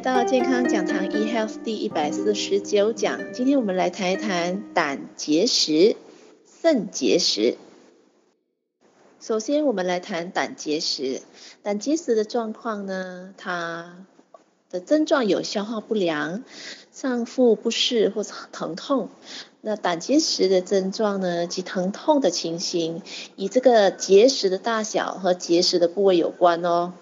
来到健康讲堂 eHealth 第一百四十九讲，今天我们来谈一谈胆结石、肾结石。首先，我们来谈胆结石。胆结石的状况呢，它的症状有消化不良、上腹不适或者疼痛。那胆结石的症状呢，及疼痛的情形，与这个结石的大小和结石的部位有关哦。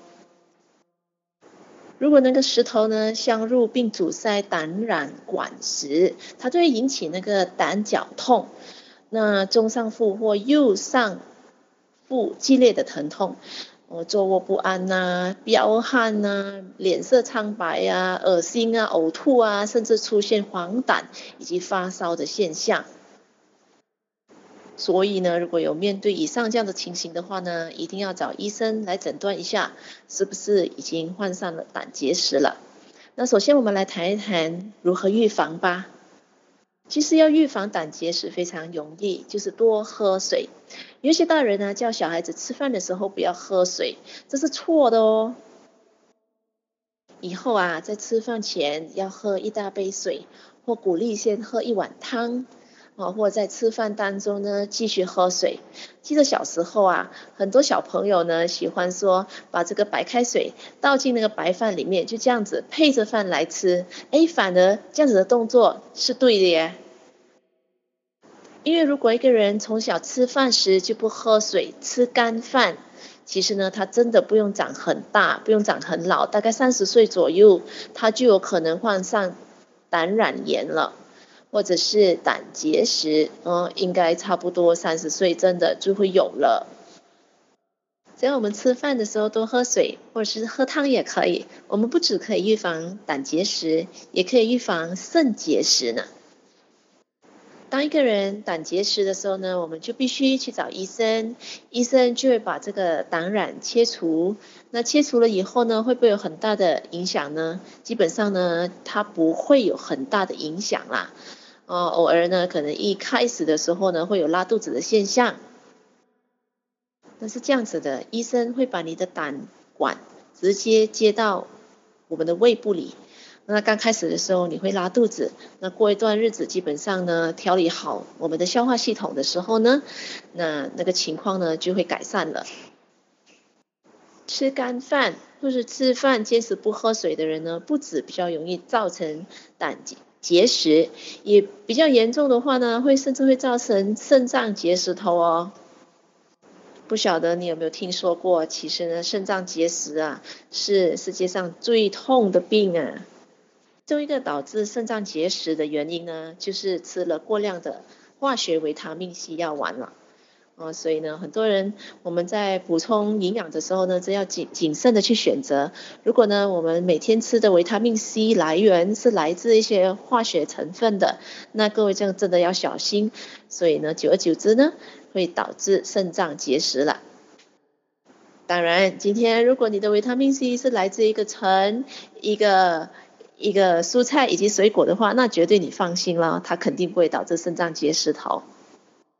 如果那个石头呢，相入并阻塞胆染管时，它就会引起那个胆绞痛，那中上腹或右上腹剧烈的疼痛，哦，坐卧不安呐、啊，飙汗呐、脸色苍白啊，恶心啊，呕吐啊，甚至出现黄疸以及发烧的现象。所以呢，如果有面对以上这样的情形的话呢，一定要找医生来诊断一下，是不是已经患上了胆结石了。那首先我们来谈一谈如何预防吧。其实要预防胆结石非常容易，就是多喝水。有些大人呢叫小孩子吃饭的时候不要喝水，这是错的哦。以后啊，在吃饭前要喝一大杯水，或鼓励先喝一碗汤。啊，或者在吃饭当中呢，继续喝水。记得小时候啊，很多小朋友呢喜欢说，把这个白开水倒进那个白饭里面，就这样子配着饭来吃。哎，反而这样子的动作是对的耶。因为如果一个人从小吃饭时就不喝水，吃干饭，其实呢，他真的不用长很大，不用长很老，大概三十岁左右，他就有可能患上胆染炎了。或者是胆结石，嗯，应该差不多三十岁真的就会有了。只要我们吃饭的时候多喝水，或者是喝汤也可以。我们不只可以预防胆结石，也可以预防肾结石呢。当一个人胆结石的时候呢，我们就必须去找医生，医生就会把这个胆染切除。那切除了以后呢，会不会有很大的影响呢？基本上呢，它不会有很大的影响啦。哦，偶尔呢，可能一开始的时候呢，会有拉肚子的现象。那是这样子的，医生会把你的胆管直接接到我们的胃部里。那刚开始的时候你会拉肚子，那过一段日子，基本上呢，调理好我们的消化系统的时候呢，那那个情况呢就会改善了。吃干饭或是吃饭坚持不喝水的人呢，不止比较容易造成胆结石，也比较严重的话呢，会甚至会造成肾脏结石头哦。不晓得你有没有听说过，其实呢，肾脏结石啊是世界上最痛的病啊。最后一个导致肾脏结石的原因呢，就是吃了过量的化学维他命 C 药丸了。哦，所以呢，很多人我们在补充营养的时候呢，真要谨谨慎的去选择。如果呢，我们每天吃的维他命 C 来源是来自一些化学成分的，那各位这样真的要小心。所以呢，久而久之呢，会导致肾脏结石了。当然，今天如果你的维他命 C 是来自一个橙，一个。一个蔬菜以及水果的话，那绝对你放心了，它肯定不会导致肾脏结石头。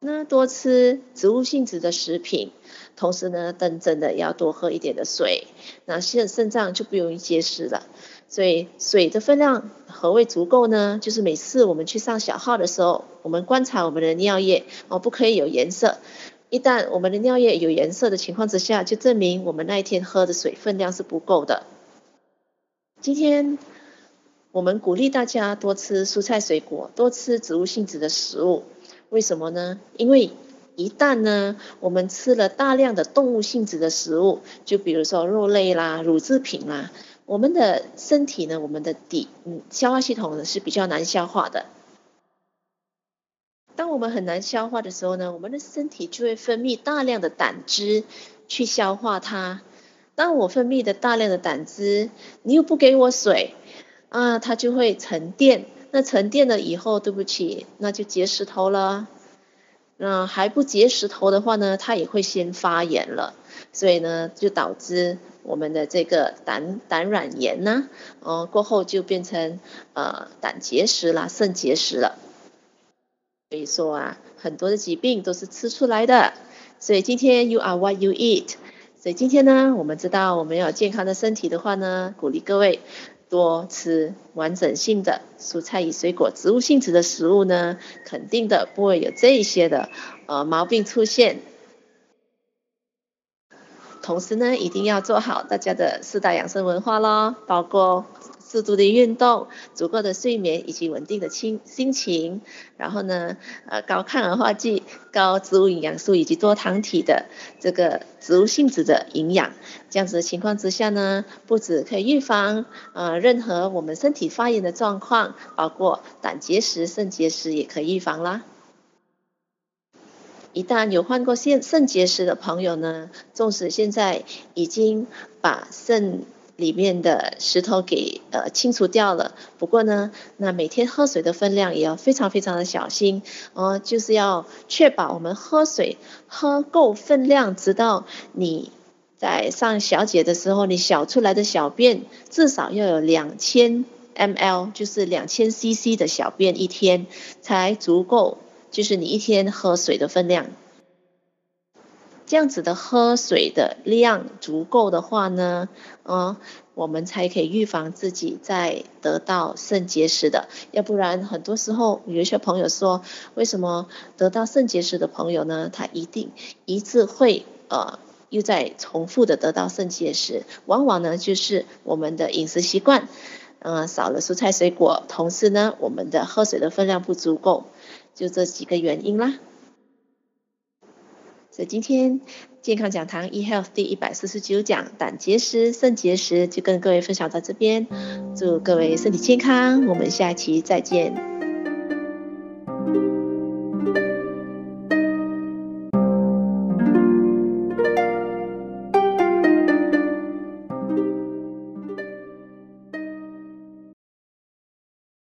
那多吃植物性质的食品，同时呢，真的要多喝一点的水，那肾肾脏就不容易结石了。所以水的分量何谓足够呢？就是每次我们去上小号的时候，我们观察我们的尿液哦，不可以有颜色。一旦我们的尿液有颜色的情况之下，就证明我们那一天喝的水分量是不够的。今天。我们鼓励大家多吃蔬菜水果，多吃植物性质的食物。为什么呢？因为一旦呢，我们吃了大量的动物性质的食物，就比如说肉类啦、乳制品啦，我们的身体呢，我们的底嗯消化系统呢是比较难消化的。当我们很难消化的时候呢，我们的身体就会分泌大量的胆汁去消化它。当我分泌的大量的胆汁，你又不给我水。啊，它就会沉淀，那沉淀了以后，对不起，那就结石头了。那还不结石头的话呢，它也会先发炎了，所以呢，就导致我们的这个胆胆软炎呢，哦、过后就变成呃胆结石啦、肾结石了。所以说啊，很多的疾病都是吃出来的。所以今天 you are what you eat。所以今天呢，我们知道我们要健康的身体的话呢，鼓励各位。多吃完整性的蔬菜与水果，植物性质的食物呢，肯定的不会有这一些的呃毛病出现。同时呢，一定要做好大家的四大养生文化咯，包括适度的运动、足够的睡眠以及稳定的心心情。然后呢，呃，高抗氧化剂、高植物营养素以及多糖体的这个植物性质的营养。这样子的情况之下呢，不止可以预防呃任何我们身体发炎的状况，包括胆结石、肾结石也可以预防啦。一旦有患过肾肾结石的朋友呢，纵使现在已经把肾里面的石头给呃清除掉了，不过呢，那每天喝水的分量也要非常非常的小心哦、呃，就是要确保我们喝水喝够分量，直到你在上小解的时候，你小出来的小便至少要有两千 ml，就是两千 CC 的小便一天才足够。就是你一天喝水的分量，这样子的喝水的量足够的话呢，嗯，我们才可以预防自己再得到肾结石的。要不然，很多时候有些朋友说，为什么得到肾结石的朋友呢，他一定一次会呃又在重复的得到肾结石？往往呢就是我们的饮食习惯，嗯，少了蔬菜水果，同时呢，我们的喝水的分量不足够。就这几个原因啦，所以今天健康讲堂 eHealth 第一百四十九讲胆结石、肾结石就跟各位分享到这边，祝各位身体健康，我们下期再见。